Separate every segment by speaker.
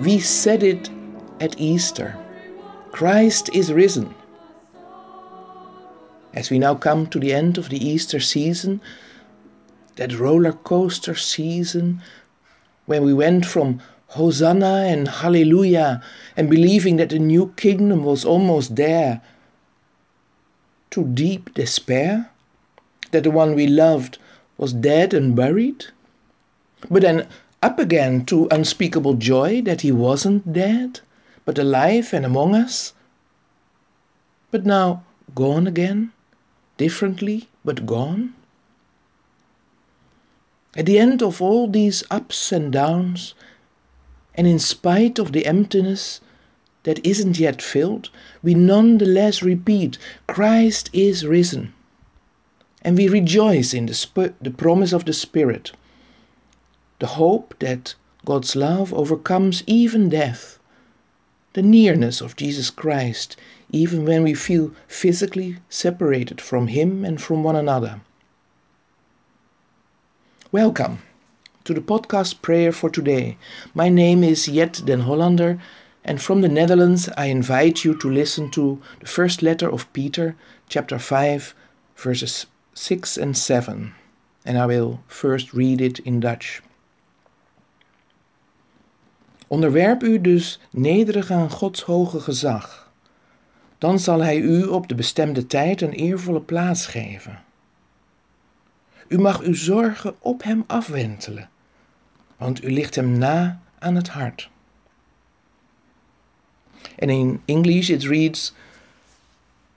Speaker 1: We said it at Easter Christ is risen. As we now come to the end of the Easter season, that roller coaster season, when we went from Hosanna and Hallelujah and believing that the new kingdom was almost there, to deep despair that the one we loved was dead and buried, but then up again to unspeakable joy that he wasn't dead, but alive and among us, but now gone again, differently, but gone. At the end of all these ups and downs, and in spite of the emptiness that isn't yet filled, we nonetheless repeat Christ is risen. And we rejoice in the, the promise of the Spirit, the hope that God's love overcomes even death, the nearness of Jesus Christ, even when we feel physically separated from Him and from one another. Welcome to the podcast prayer for today. My name is Jet den Hollander, and from the Netherlands I invite you to listen to the first letter of Peter, chapter 5, verses 6 and 7. And I will first read it in Dutch. Onderwerp u dus nederig aan Gods hoge gezag. Dan zal Hij u op de bestemde tijd een eervolle plaats geven. U mag uw zorgen op Hem afwentelen, want u ligt Hem na aan het hart. And in English it reads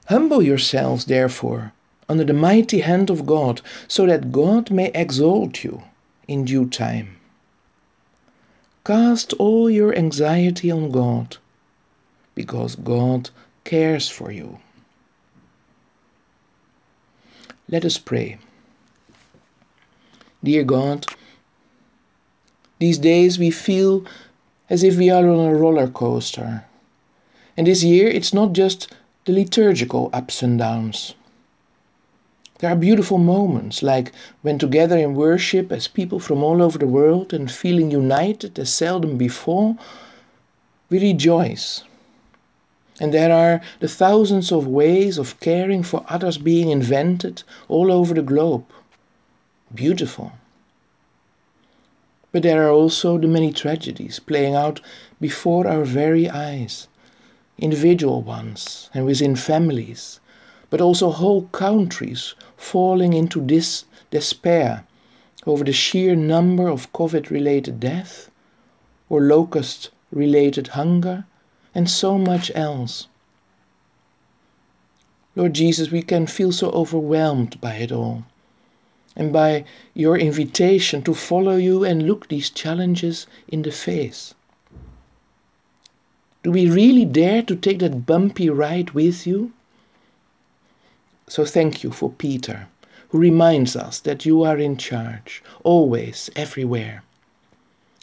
Speaker 1: Humble yourselves, therefore, under the mighty hand of God, so that God may exalt you in due time. Cast all your anxiety on God, because God cares for you. Let us pray. Dear God, these days we feel as if we are on a roller coaster. And this year it's not just the liturgical ups and downs. There are beautiful moments, like when together in worship as people from all over the world and feeling united as seldom before, we rejoice. And there are the thousands of ways of caring for others being invented all over the globe beautiful. But there are also the many tragedies playing out before our very eyes, individual ones and within families, but also whole countries falling into this despair over the sheer number of COVID related death or locust related hunger and so much else. Lord Jesus, we can feel so overwhelmed by it all and by your invitation to follow you and look these challenges in the face? Do we really dare to take that bumpy ride with you? So thank you for Peter, who reminds us that you are in charge, always, everywhere.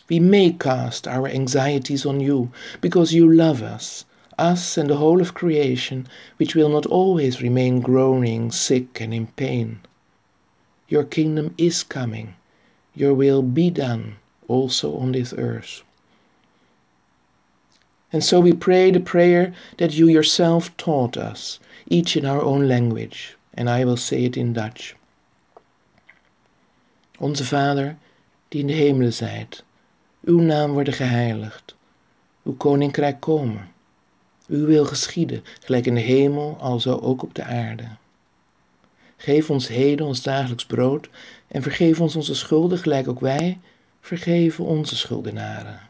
Speaker 1: We may cast our anxieties on you because you love us, us and the whole of creation, which will not always remain groaning, sick, and in pain. Your kingdom is coming. Your will be done also on this earth. And so we pray the prayer that you yourself taught us, each in our own language, and I will say it in Dutch. Onze Vader, die in de hemelen zijt, uw naam worden geheiligd, uw koninkrijk komen, uw wil geschieden, gelijk in de hemel, alzo ook op de aarde. Geef ons heden ons dagelijks brood en vergeef ons onze schulden, gelijk ook wij vergeven onze schuldenaren.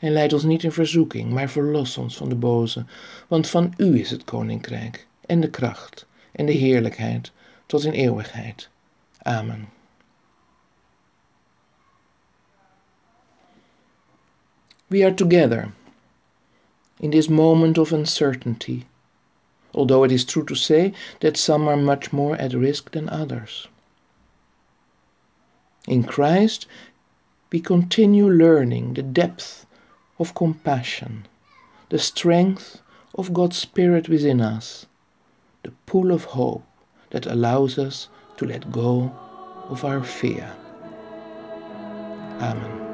Speaker 1: En leid ons niet in verzoeking, maar verlos ons van de boze, want van U is het koninkrijk en de kracht en de heerlijkheid tot in eeuwigheid. Amen. We are together in this moment of uncertainty although it is true to say that some are much more at risk than others. In Christ, we continue learning the depth of compassion, the strength of God's Spirit within us, the pool of hope that allows us to let go of our fear. Amen.